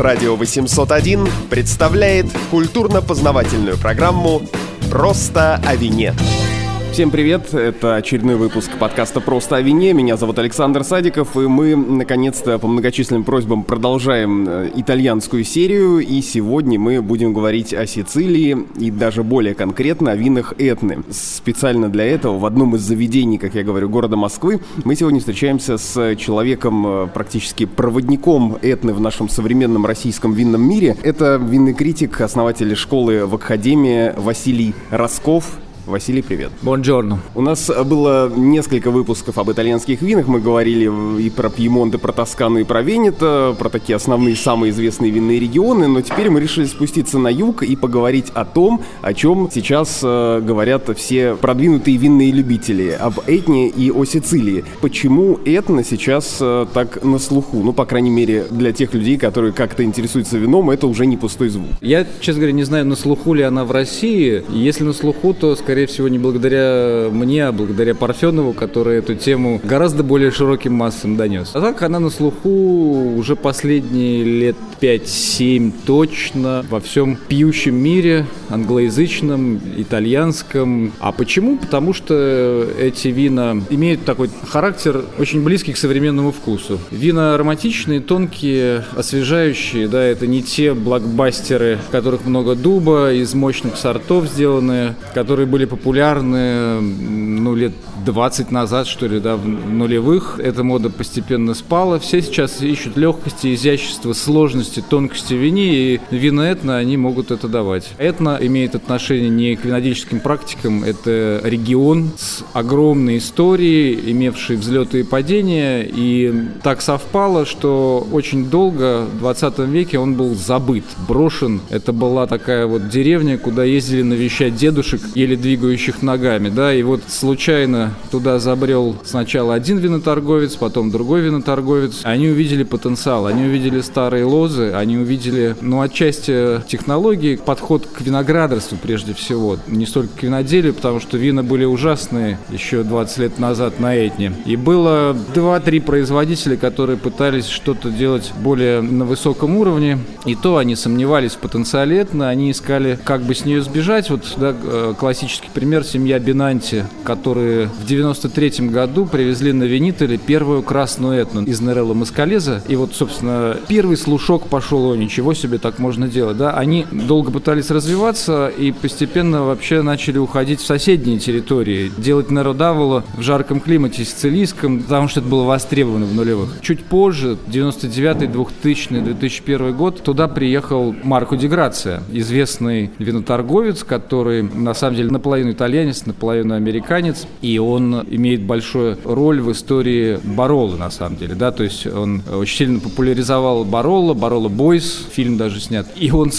Радио 801 представляет культурно-познавательную программу «Просто о вине». Всем привет, это очередной выпуск подкаста «Просто о вине». Меня зовут Александр Садиков, и мы, наконец-то, по многочисленным просьбам продолжаем э, итальянскую серию. И сегодня мы будем говорить о Сицилии и даже более конкретно о винах Этны. Специально для этого в одном из заведений, как я говорю, города Москвы мы сегодня встречаемся с человеком, э, практически проводником Этны в нашем современном российском винном мире. Это винный критик, основатель школы в Академии Василий Росков. Василий, привет. Бонджорно. У нас было несколько выпусков об итальянских винах. Мы говорили и про Пьемонт, и про Тоскану, и про Венето, про такие основные, самые известные винные регионы. Но теперь мы решили спуститься на юг и поговорить о том, о чем сейчас э, говорят все продвинутые винные любители, об Этне и о Сицилии. Почему Этна сейчас э, так на слуху? Ну, по крайней мере, для тех людей, которые как-то интересуются вином, это уже не пустой звук. Я, честно говоря, не знаю, на слуху ли она в России. Если на слуху, то, скорее скорее всего, не благодаря мне, а благодаря Парфенову, который эту тему гораздо более широким массам донес. А так она на слуху уже последние лет 5-7 точно во всем пьющем мире, англоязычном, итальянском. А почему? Потому что эти вина имеют такой характер очень близкий к современному вкусу. Вина ароматичные, тонкие, освежающие, да, это не те блокбастеры, в которых много дуба, из мощных сортов сделаны, которые были популярны ну, лет 20 назад, что ли, да, в нулевых. Эта мода постепенно спала. Все сейчас ищут легкости, изящества, сложности, тонкости в вине, и вина этно они могут это давать. Этно имеет отношение не к винодельческим практикам, это регион с огромной историей, имевший взлеты и падения, и так совпало, что очень долго, в 20 веке, он был забыт, брошен. Это была такая вот деревня, куда ездили навещать дедушек, еле двигающих ногами, да, и вот случайно туда забрел сначала один виноторговец, потом другой виноторговец. Они увидели потенциал, они увидели старые лозы, они увидели, ну, отчасти технологии, подход к виноградарству прежде всего, не столько к виноделию, потому что вина были ужасные еще 20 лет назад на Этне. И было 2-3 производителя, которые пытались что-то делать более на высоком уровне, и то они сомневались в потенциале Этны, они искали, как бы с нее сбежать. Вот да, э, классический пример семья Бинанти, которые в 93 году привезли на Венителе первую красную этну из Нерелла Маскалеза. И вот, собственно, первый слушок пошел, о, ничего себе, так можно делать, да. Они долго пытались развиваться и постепенно вообще начали уходить в соседние территории, делать Неродавола в жарком климате сицилийском, потому что это было востребовано в нулевых. Чуть позже, 99 2000 2001 год, туда приехал Марко Деграция, известный виноторговец, который на самом деле наполовину итальянец, наполовину американец, и он имеет большую роль в истории Баролы, на самом деле, да, то есть он очень сильно популяризовал Баролла, Баролла Бойс, фильм даже снят, и он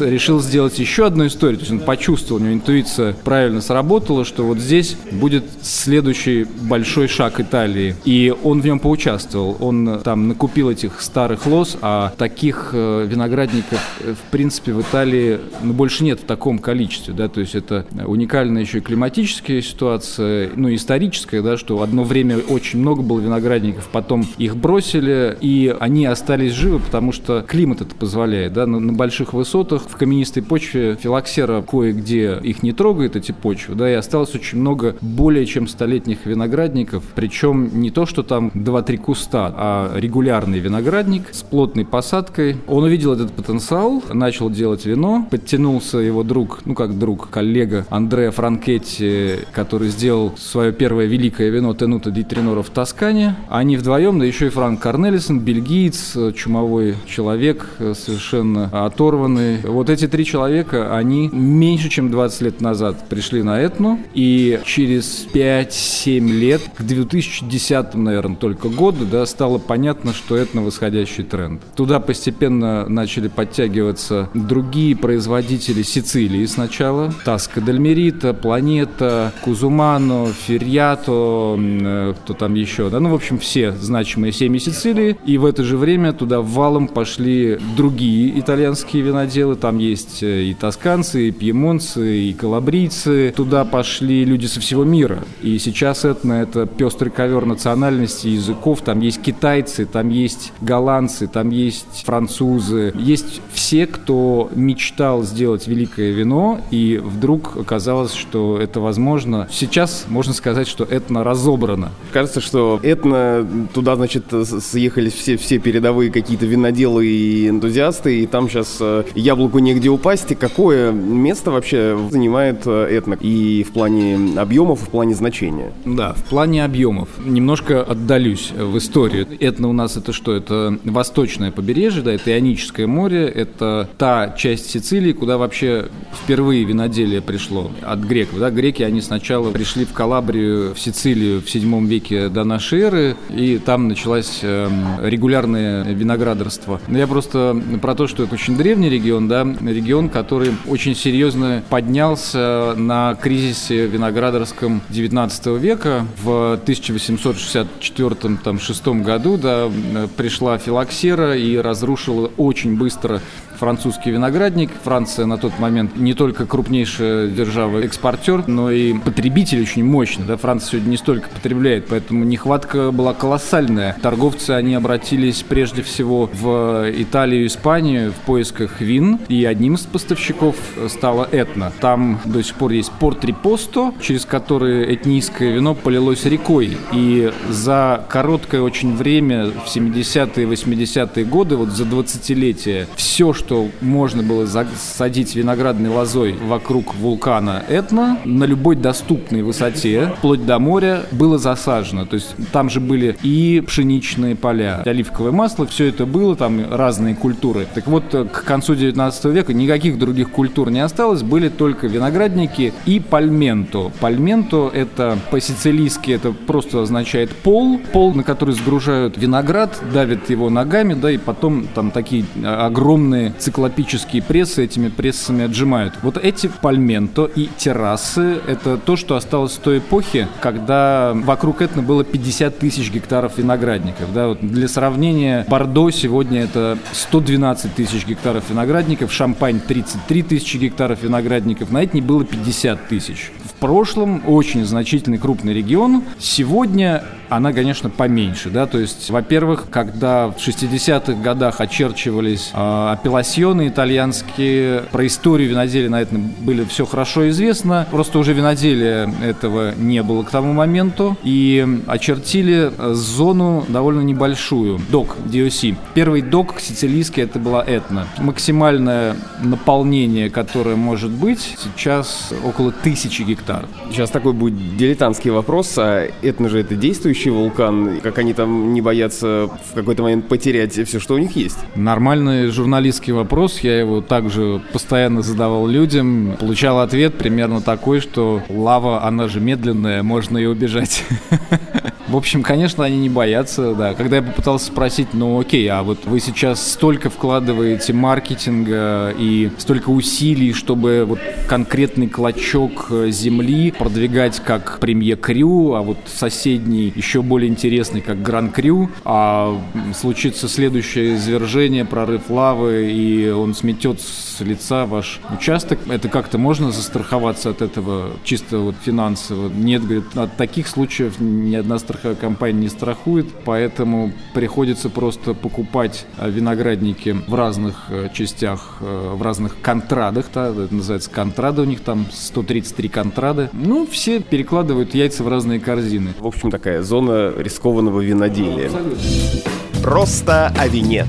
решил сделать еще одну историю, то есть он почувствовал, у него интуиция правильно сработала, что вот здесь будет следующий большой шаг Италии, и он в нем поучаствовал, он там накупил этих старых лоз, а таких э, виноградников, э, в принципе, в Италии ну, больше нет в таком количестве, да, то есть это уникальная еще и климатическая ситуация, ну, историческая, да, что одно время очень много было виноградников, потом их бросили, и они остались живы, потому что климат это позволяет, да, на, на больших высотах, в каменистой почве филоксера кое-где их не трогает, эти почвы, да, и осталось очень много более чем столетних виноградников, причем не то, что там 2-3 куста, а регулярный виноградник с плотной посадкой. Он увидел этот потенциал, начал делать вино, подтянулся его друг, ну как друг, коллега Андреа Франкетти, который сделал свое первое великое вино Тенута ди Триноро в Тоскане. Они вдвоем, да еще и Франк Корнелисон, бельгиец, чумовой человек, совершенно оторванный. Вот эти три человека, они меньше, чем 20 лет назад пришли на Этну, и через 5-7 лет, к 2010, наверное, только году, да, стало понятно, что Этно восходящий тренд. Туда постепенно начали подтягиваться другие производители Сицилии сначала. Таска Дель Мерита, Планета, Кузумано, Ферьято, э, кто там еще, да, ну, в общем, все значимые семьи Сицилии. И в это же время туда валом пошли другие итальянские виноделы. Там есть э, и тосканцы, и пьемонцы, и калабрийцы. Туда пошли люди со всего мира. И сейчас это, это пестрый ковер национальностей, языков. Там есть китайцы, там есть голландцы, там есть французы. Есть все, кто мечтал сделать великое вино, и вдруг оказалось, что это возможно. Сейчас можно сказать, что этно разобрано. Кажется, что этно туда, значит, съехались все, все передовые какие-то виноделы и энтузиасты, и там сейчас э, яблоку негде упасть. И какое место вообще занимает э, этно и в плане объемов, и в плане значения? Да, в плане объемов. Немножко отдалюсь в историю. Этно у нас это что? Это восточное побережье, да, это Ионическое море, это та часть Сицилии, куда вообще впервые виноделие пришло от греков. Да? Греки, они сначала пришли в Калабрию, в Сицилию в 7 веке до нашей эры, и там началось э, регулярное виноградарство. Но я просто про то, что это очень древний регион, да, регион, который очень серьезно поднялся на кризисе виноградарском 19 века. В 1864-6 году да, пришла филоксера и разрушила очень быстро французский виноградник. Франция на тот момент не только крупнейшая держава-экспортер, но и потребитель очень мощный. Да? Франция сегодня не столько потребляет, поэтому нехватка была колоссальная. Торговцы, они обратились прежде всего в Италию и Испанию в поисках вин, и одним из поставщиков стала Этна. Там до сих пор есть порт Рипосто, через который этнийское вино полилось рекой. И за короткое очень время, в 70-е 80-е годы, вот за 20-летие, все, что можно было садить виноградной лозой вокруг вулкана Этна на любой доступной высоте, вплоть до моря, было засажено. То есть там же были и пшеничные поля, и оливковое масло, все это было, там разные культуры. Так вот, к концу 19 века никаких других культур не осталось, были только виноградники и пальменто. Пальменто это по-сицилийски это просто означает пол, пол, на который сгружают виноград, давят его ногами, да, и потом там такие а, огромные циклопические прессы этими прессами отжимают. Вот эти пальменто и террасы — это то, что осталось с той эпохи, когда вокруг Этна было 50 тысяч гектаров виноградников. Да, вот для сравнения, Бордо сегодня это 112 тысяч гектаров виноградников, Шампань 33 тысячи гектаров виноградников, на Этне было 50 тысяч. В прошлом очень значительный крупный регион. Сегодня она, конечно, поменьше, да, то есть, во-первых, когда в 60-х годах очерчивались э, апелласьоны итальянские, про историю виноделия на этом были все хорошо известно, просто уже виноделия этого не было к тому моменту, и очертили зону довольно небольшую, док, DOC. Первый док сицилийский это была Этна. Максимальное наполнение, которое может быть, сейчас около тысячи гектаров. Сейчас такой будет дилетантский вопрос, а Этна же это действующий вулкан, как они там не боятся в какой-то момент потерять все, что у них есть? Нормальный журналистский вопрос, я его также постоянно задавал людям, получал ответ примерно такой, что лава, она же медленная, можно и убежать. В общем, конечно, они не боятся, да. Когда я попытался спросить, ну окей, а вот вы сейчас столько вкладываете маркетинга и столько усилий, чтобы вот конкретный клочок э, земли продвигать как премье Крю, а вот соседний еще более интересный как Гран Крю, а случится следующее извержение, прорыв лавы, и он сметет с лица ваш участок. Это как-то можно застраховаться от этого чисто вот финансово? Нет, говорит, от таких случаев ни одна страховая компания не страхует, поэтому приходится просто покупать э, виноградники в разных э, частях, э, в разных контрадах, да, это называется контрада, у них там 133 контрады. Ну, все перекладывают яйца в разные корзины. В общем, такая зона рискованного виноделия. Абсолютно. Просто о вине.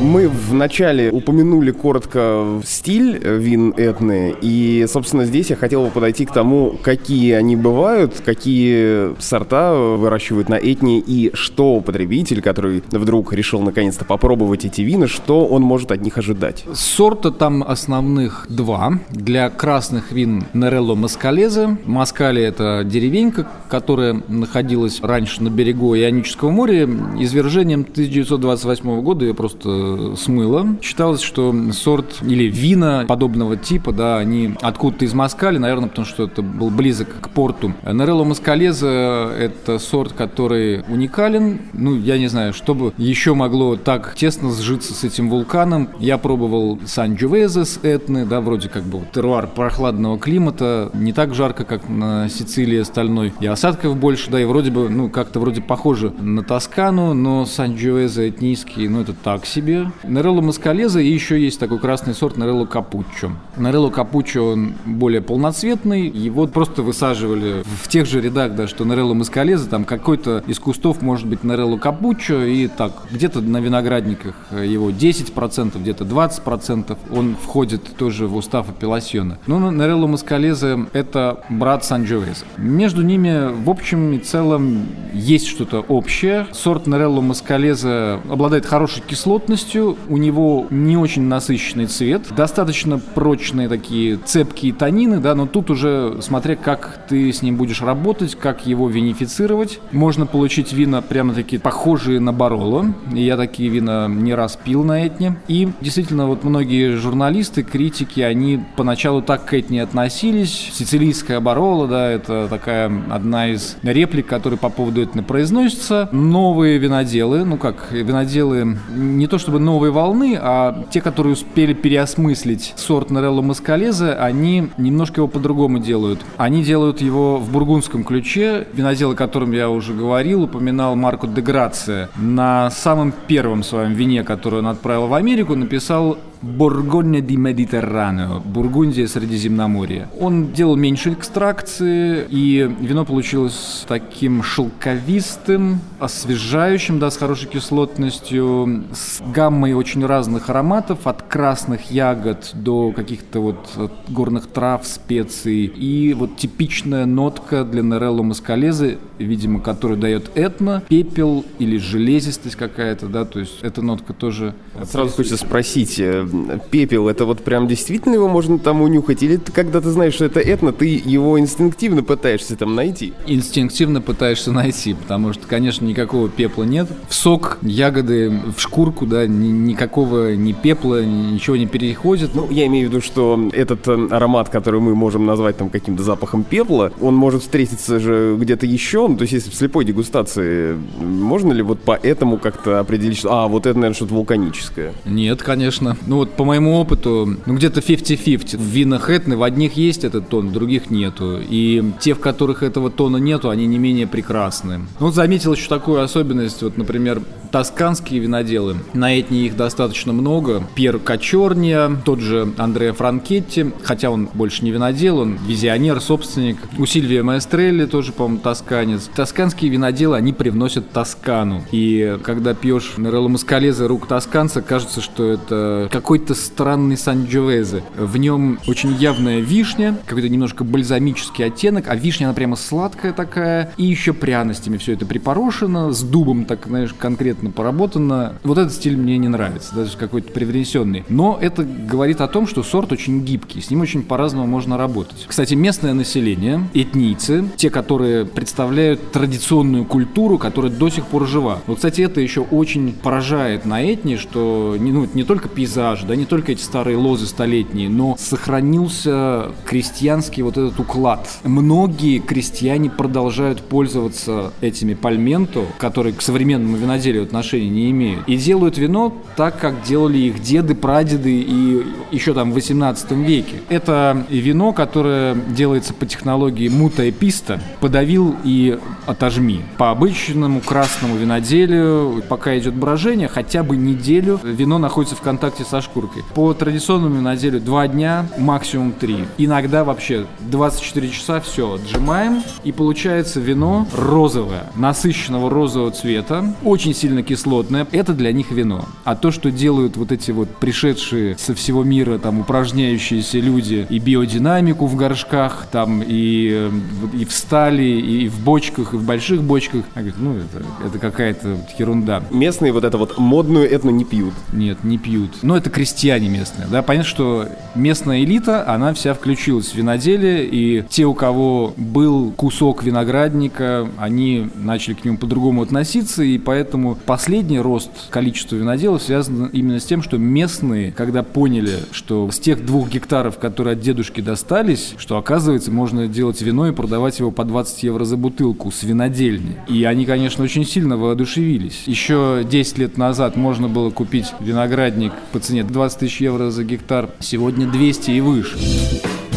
Мы вначале упомянули коротко стиль вин этны, и, собственно, здесь я хотел бы подойти к тому, какие они бывают, какие сорта выращивают на этне, и что потребитель, который вдруг решил наконец-то попробовать эти вина, что он может от них ожидать. Сорта там основных два. Для красных вин Нерелло Маскалезе. Маскали — это деревенька, которая находилась раньше на берегу Ионического моря. Извержением 1928 года ее просто э, смыло. Считалось, что сорт или вина подобного типа, да, они откуда-то из Москали, наверное, потому что это был близок к порту. Нерелло Маскалеза – это сорт, который уникален. Ну, я не знаю, что бы еще могло так тесно сжиться с этим вулканом. Я пробовал Сан-Джувезе с Этны, да, вроде как бы теруар прохладного климата, не так жарко, как на Сицилии остальной. И осадков больше, да, и вроде бы, ну, как-то вроде похоже на Тоскану, но Сан-Джувезе этнийский, ну, это так себе. Нерелло Маскалеза и еще есть такой красный сорт Нерелло Капуччо. Нерелло Капуччо, он более полноцветный, его просто высаживали в тех же рядах, да, что Нерелло Маскалеза, там какой-то из кустов может быть Нерелло Капуччо, и так, где-то на виноградниках его 10%, где-то 20%, он входит тоже в устав апелласьона. Но Нерелло Маскалезе – это брат Санджовеза. Между ними, в общем и целом, есть что-то общее. Сорт Нерелло Маскалезе обладает хорошей кислотностью, у него не очень насыщенный цвет, достаточно прочные такие цепкие танины, да, но тут уже смотря как ты с ним будешь работать, как его винифицировать. Можно получить вина прямо такие похожие на Бароло. Я такие вина не раз пил на Этне. И действительно, вот многие журналисты, критики, они поначалу так к Этне относились. Сицилийская Бароло, да, это такая одна из реплик, которые по поводу Этны произносятся. Новые виноделы, ну как, виноделы не то чтобы новые волны, а те, которые успели переосмыслить сорт Норелло Маскалезе, они немножко его по-другому делают. Они делают его в бургундском ключе. Винодел, о котором я уже говорил, упоминал Марко де Грация. На самом первом своем вине, которое он отправил в Америку, написал Бургонья ди Медитерранео, Бургундия Средиземноморья. Он делал меньше экстракции, и вино получилось таким шелковистым, освежающим, да, с хорошей кислотностью, с гаммой очень разных ароматов, от красных ягод до каких-то вот горных трав, специй. И вот типичная нотка для Нерелло Маскалезы, видимо, которую дает этно, пепел или железистость какая-то, да, то есть эта нотка тоже... Сразу хочется спросить, э, пепел, это вот прям действительно его можно там унюхать? Или ты, когда ты знаешь, что это этно, ты его инстинктивно пытаешься там найти? Инстинктивно пытаешься найти, потому что, конечно, никакого пепла нет. В сок, ягоды, в шкурку, да, ни, никакого ни пепла, ничего не переходит. Ну, я имею в виду, что этот э, аромат, который мы можем назвать там каким-то запахом пепла, он может встретиться же где-то еще, ну, то есть если в слепой дегустации, можно ли вот по этому как-то определить, что, а, вот это, наверное, что-то вулканическое? Нет, конечно. Ну, вот по моему опыту, ну где-то 50-50. В винах Этны в одних есть этот тон, в других нету. И те, в которых этого тона нету, они не менее прекрасны. Ну, вот заметил еще такую особенность, вот, например, тосканские виноделы. На Этне их достаточно много. Пьер Кочорния, тот же Андреа Франкетти, хотя он больше не винодел, он визионер, собственник. У Сильвия Маэстрелли тоже, по-моему, тосканец. Тосканские виноделы, они привносят Тоскану. И когда пьешь Нерелло Маскалезе рук тосканца, кажется, что это какой какой-то странный Санджовезе. В нем очень явная вишня, какой-то немножко бальзамический оттенок, а вишня, она прямо сладкая такая, и еще пряностями все это припорошено, с дубом так, знаешь, конкретно поработано. Вот этот стиль мне не нравится, даже какой-то привнесенный. Но это говорит о том, что сорт очень гибкий, с ним очень по-разному можно работать. Кстати, местное население, этнийцы, те, которые представляют традиционную культуру, которая до сих пор жива. Вот, кстати, это еще очень поражает на этне, что не, ну, не только пейзаж, да, не только эти старые лозы столетние, но сохранился крестьянский вот этот уклад. Многие крестьяне продолжают пользоваться этими пальменто, которые к современному виноделию отношения не имеют, и делают вино так, как делали их деды, прадеды и еще там в 18 веке. Это вино, которое делается по технологии мута и писта, подавил и отожми. По обычному красному виноделию, пока идет брожение, хотя бы неделю вино находится в контакте со шкуркой. По традиционному виноделию 2 дня, максимум 3. Иногда вообще 24 часа все, отжимаем. И получается вино розовое, насыщенного розового цвета, очень сильно кислотное. Это для них вино. А то, что делают вот эти вот пришедшие со всего мира там упражняющиеся люди и биодинамику в горшках, там и, э, и в стали, и в бочках, и в больших бочках. Я говорю, ну это, это какая-то ерунда. Местные вот это вот модную этно не пьют. Нет, не пьют. Но это крестьяне местные. Да, понятно, что местная элита, она вся включилась в виноделие, и те, у кого был кусок виноградника, они начали к нему по-другому относиться, и поэтому последний рост количества виноделов связан именно с тем, что местные, когда поняли, что с тех двух гектаров, которые от дедушки достались, что оказывается можно делать вино и продавать его по 20 евро за бутылку с винодельни. И они, конечно, очень сильно воодушевились. Еще 10 лет назад можно было купить виноградник по цене 20 тысяч евро за гектар, сегодня 200 и выше.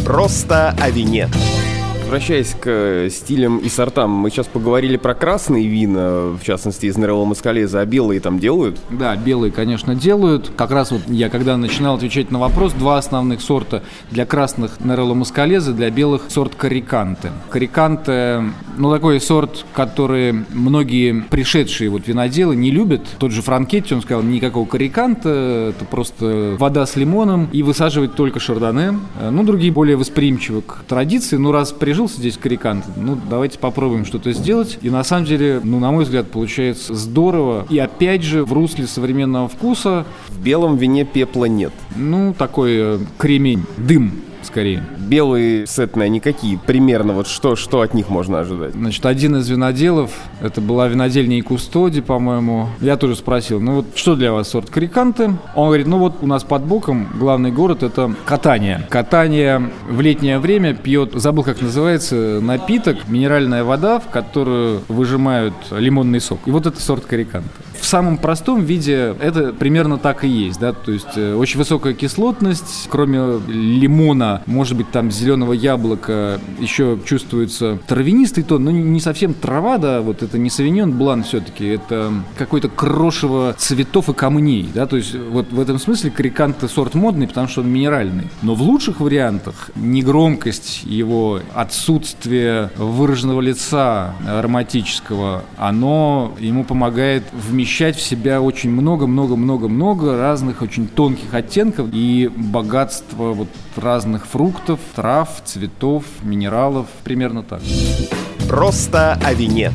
Просто о вине. Возвращаясь к э, стилям и сортам, мы сейчас поговорили про красные вина, в частности из Нерелла Маскалеза, а белые там делают? Да, белые, конечно, делают. Как раз вот я когда начинал отвечать на вопрос, два основных сорта для красных Нерелла Маскалеза, для белых сорт Кариканте. Кариканте, ну такой сорт, который многие пришедшие вот виноделы не любят. Тот же Франкетти, он сказал, никакого Кариканта, это просто вода с лимоном и высаживать только шардоне. Ну, другие более восприимчивы к традиции, ну раз прижился прижился здесь карикант, ну, давайте попробуем что-то сделать. И на самом деле, ну, на мой взгляд, получается здорово. И опять же, в русле современного вкуса. В белом вине пепла нет. Ну, такой э, кремень, дым скорее. Белые сетные, они какие? Примерно, вот что, что от них можно ожидать? Значит, один из виноделов, это была винодельня и Кустоди, по-моему, я тоже спросил, ну вот что для вас сорт Криканты? Он говорит, ну вот у нас под боком главный город это Катания. Катания в летнее время пьет, забыл как называется, напиток, минеральная вода, в которую выжимают лимонный сок. И вот это сорт Криканты. В самом простом виде это примерно так и есть, да, то есть э, очень высокая кислотность, кроме лимона, может быть, там зеленого яблока, еще чувствуется травянистый тон, но не совсем трава, да, вот это не савиньон блан все-таки, это какой-то крошево цветов и камней, да, то есть вот в этом смысле крикант сорт модный, потому что он минеральный. Но в лучших вариантах негромкость его, отсутствие выраженного лица ароматического, оно ему помогает вмещать вмещать в себя очень много-много-много-много разных очень тонких оттенков и богатство вот разных фруктов, трав, цветов, минералов, примерно так. Просто о вине.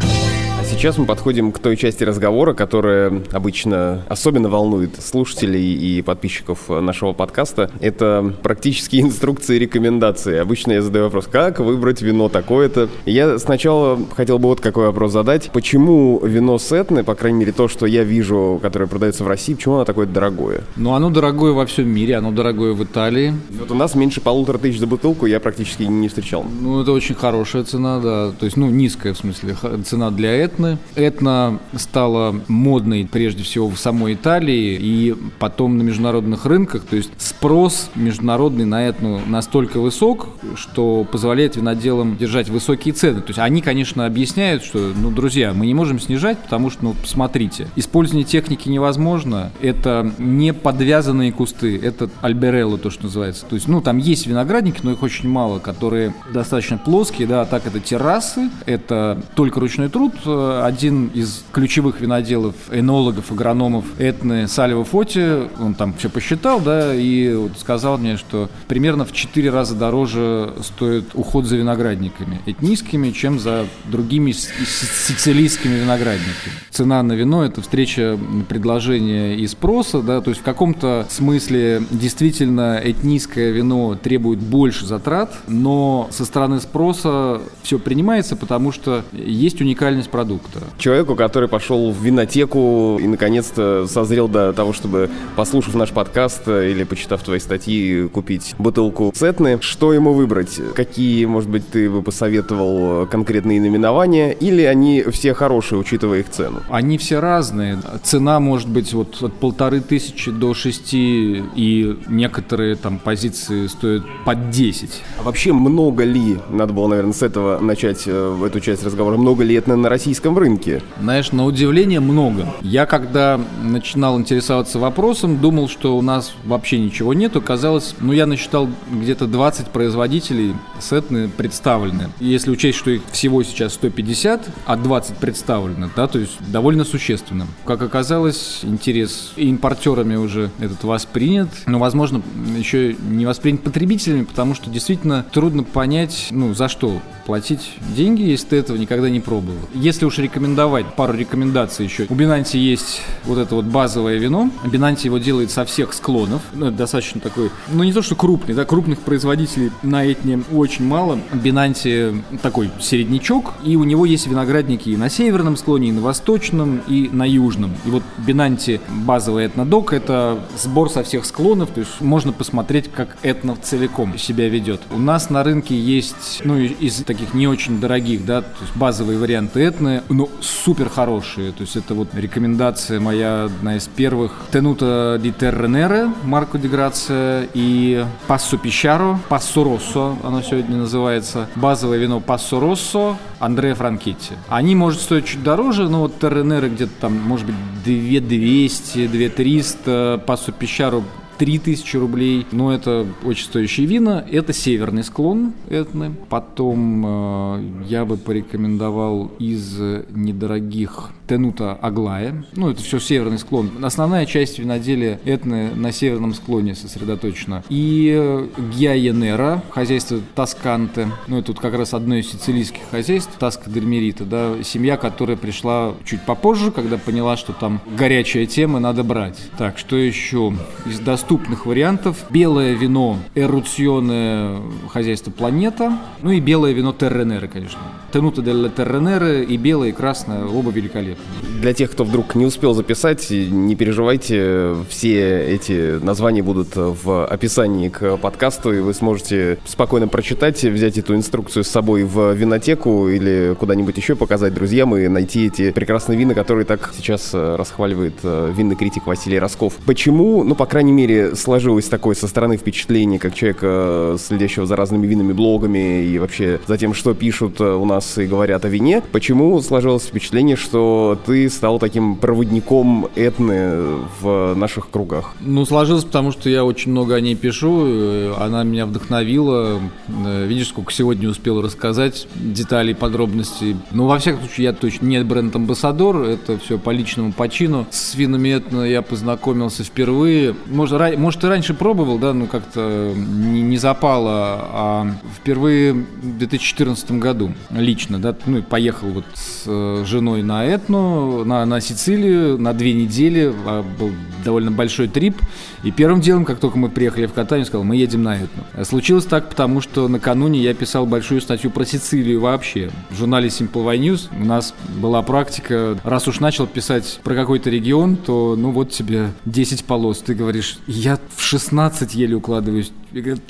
Сейчас мы подходим к той части разговора, которая обычно особенно волнует слушателей и подписчиков нашего подкаста. Это практические инструкции и рекомендации. Обычно я задаю вопрос, как выбрать вино такое-то. Я сначала хотел бы вот какой вопрос задать. Почему вино Сетны, по крайней мере то, что я вижу, которое продается в России, почему оно такое дорогое? Ну, оно дорогое во всем мире, оно дорогое в Италии. Вот у нас меньше полутора тысяч за бутылку я практически не встречал. Ну, это очень хорошая цена, да. То есть, ну, низкая в смысле цена для Этны этны. Этно стала модной прежде всего в самой Италии и потом на международных рынках. То есть спрос международный на этну настолько высок, что позволяет виноделам держать высокие цены. То есть они, конечно, объясняют, что, ну, друзья, мы не можем снижать, потому что, ну, посмотрите, использование техники невозможно. Это не подвязанные кусты, это альберелло, то, что называется. То есть, ну, там есть виноградники, но их очень мало, которые достаточно плоские, да, а так это террасы, это только ручной труд, один из ключевых виноделов, энологов, агрономов Этны Салева Фоти, он там все посчитал, да, и вот сказал мне, что примерно в 4 раза дороже стоит уход за виноградниками этнийскими, чем за другими сицилийскими виноградниками. Цена на вино – это встреча предложения и спроса, да, то есть в каком-то смысле действительно этнийское вино требует больше затрат, но со стороны спроса все принимается, потому что есть уникальность продукта продукта. Человеку, который пошел в винотеку и наконец-то созрел до того, чтобы, послушав наш подкаст или почитав твои статьи, купить бутылку Сетны, что ему выбрать? Какие, может быть, ты бы посоветовал конкретные наименования? Или они все хорошие, учитывая их цену? Они все разные. Цена может быть вот от полторы тысячи до шести, и некоторые там позиции стоят под десять. А вообще много ли, надо было, наверное, с этого начать э, эту часть разговора, много ли это на российском рынке? рынке? Знаешь, на удивление много. Я когда начинал интересоваться вопросом, думал, что у нас вообще ничего нету. Казалось, ну я насчитал где-то 20 производителей сетны представлены. Если учесть, что их всего сейчас 150, а 20 представлены, да, то есть довольно существенно. Как оказалось, интерес импортерами уже этот воспринят, но, возможно, еще не воспринят потребителями, потому что действительно трудно понять, ну, за что платить деньги, если ты этого никогда не пробовал. Если уж рекомендовать пару рекомендаций еще. У Бинанти есть вот это вот базовое вино. Бинанти его делает со всех склонов. Ну, это достаточно такой, ну не то что крупный, да, крупных производителей на Этне очень мало. Бинанти такой середнячок, и у него есть виноградники и на северном склоне, и на восточном, и на южном. И вот Бинанти базовый этнодок – это сбор со всех склонов, то есть можно посмотреть, как этно целиком себя ведет. У нас на рынке есть, ну, из таких не очень дорогих, да, то есть базовые варианты этны, но супер хорошие. То есть это вот рекомендация моя, одна из первых. Тенута ди Терренере, Марко Грация и Пассо Пищаро, Пассо Россо, оно сегодня называется. Базовое вино Пассо Россо, Андреа Франкетти. Они, может, стоить чуть дороже, но вот Терренеры где-то там, может быть, 2200, 2300, Пассо Пищаро 3000 рублей. Но это очень стоящие вина. Это северный склон Этны. Потом э, я бы порекомендовал из недорогих Тенута Аглая. Ну, это все северный склон. Основная часть виноделия Этны на северном склоне сосредоточена. И э, Гиаенера, хозяйство Тосканте. Ну, это тут как раз одно из сицилийских хозяйств, Таска Дельмерита, да, семья, которая пришла чуть попозже, когда поняла, что там горячая тема, надо брать. Так, что еще? Из доступных вариантов. Белое вино Эруционное хозяйство Планета. Ну и белое вино Терренеры, конечно. Тенута делла Терренеры и белое, и красное, оба великолепны. Для тех, кто вдруг не успел записать, не переживайте, все эти названия будут в описании к подкасту, и вы сможете спокойно прочитать, взять эту инструкцию с собой в винотеку или куда-нибудь еще показать друзьям и найти эти прекрасные вина, которые так сейчас расхваливает винный критик Василий Росков. Почему, ну, по крайней мере, сложилось такое со стороны впечатление, как человека, следящего за разными винными блогами и вообще за тем, что пишут у нас и говорят о вине, почему сложилось впечатление, что ты стал таким проводником этны в наших кругах? Ну, сложилось, потому что я очень много о ней пишу, она меня вдохновила. Видишь, сколько сегодня успел рассказать деталей, подробностей. Ну, во всяком случае, я точно не бренд-амбассадор, это все по личному почину. С винами этно я познакомился впервые. Может, ра... Может и раньше пробовал, да, ну как-то не, не запало, а впервые в 2014 году лично, да, ну и поехал вот с женой на Этну, на, на Сицилию на две недели, а, был довольно большой трип, и первым делом, как только мы приехали в Катанию, сказал, мы едем на Этну. Случилось так, потому что накануне я писал большую статью про Сицилию вообще. В журнале Simple Wine News у нас была практика, раз уж начал писать про какой-то регион, то ну вот тебе 10 полос, ты говоришь, я в 16 еле укладываюсь. Я говорю,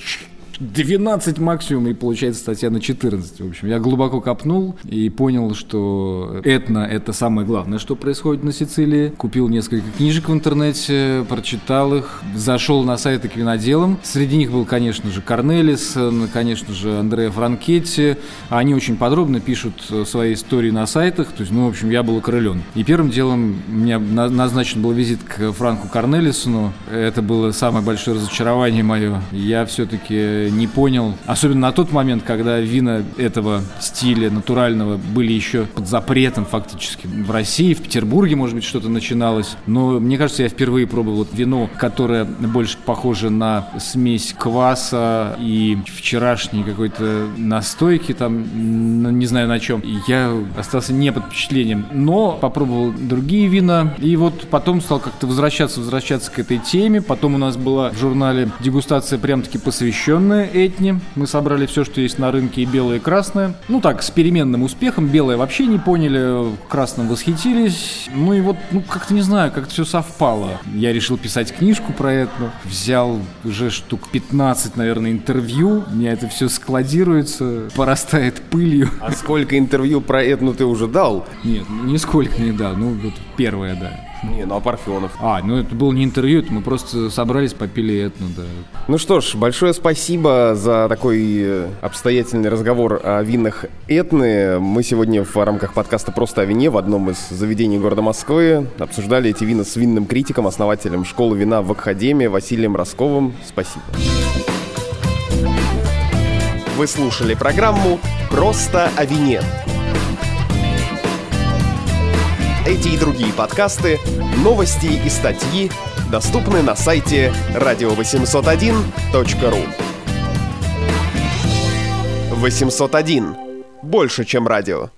12 максимум, и получается статья на 14. В общем, я глубоко копнул и понял, что этно – это самое главное, что происходит на Сицилии. Купил несколько книжек в интернете, прочитал их, зашел на сайты к виноделам. Среди них был, конечно же, Корнелис, конечно же, Андреа Франкетти. Они очень подробно пишут свои истории на сайтах. То есть, ну, в общем, я был окрылен. И первым делом у меня назначен был визит к Франку Корнелисону. Это было самое большое разочарование мое. Я все-таки не понял, особенно на тот момент, когда вина этого стиля натурального были еще под запретом фактически в России, в Петербурге, может быть, что-то начиналось. Но мне кажется, я впервые пробовал вино, которое больше похоже на смесь кваса и вчерашней какой-то настойки, там, не знаю на чем. Я остался не под впечатлением. Но попробовал другие вина, и вот потом стал как-то возвращаться, возвращаться к этой теме. Потом у нас была в журнале дегустация прям-таки посвященная белое этни. Мы собрали все, что есть на рынке, и белое, и красное. Ну так, с переменным успехом. Белое вообще не поняли, красным восхитились. Ну и вот, ну как-то не знаю, как-то все совпало. Я решил писать книжку про это. Взял уже штук 15, наверное, интервью. У меня это все складируется, порастает пылью. А сколько интервью про этну ты уже дал? Нет, нисколько не дал. Ну, вот первое, да. Не, ну а Парфенов? А, ну это было не интервью, это мы просто собрались, попили этну, да. Ну что ж, большое спасибо за такой э, обстоятельный разговор о винах Этны. Мы сегодня в рамках подкаста «Просто о вине» в одном из заведений города Москвы обсуждали эти вина с винным критиком, основателем школы вина в Академии Василием Росковым. Спасибо. Вы слушали программу «Просто о вине». Эти и другие подкасты, новости и статьи доступны на сайте radio801.ru 801. Больше, чем радио.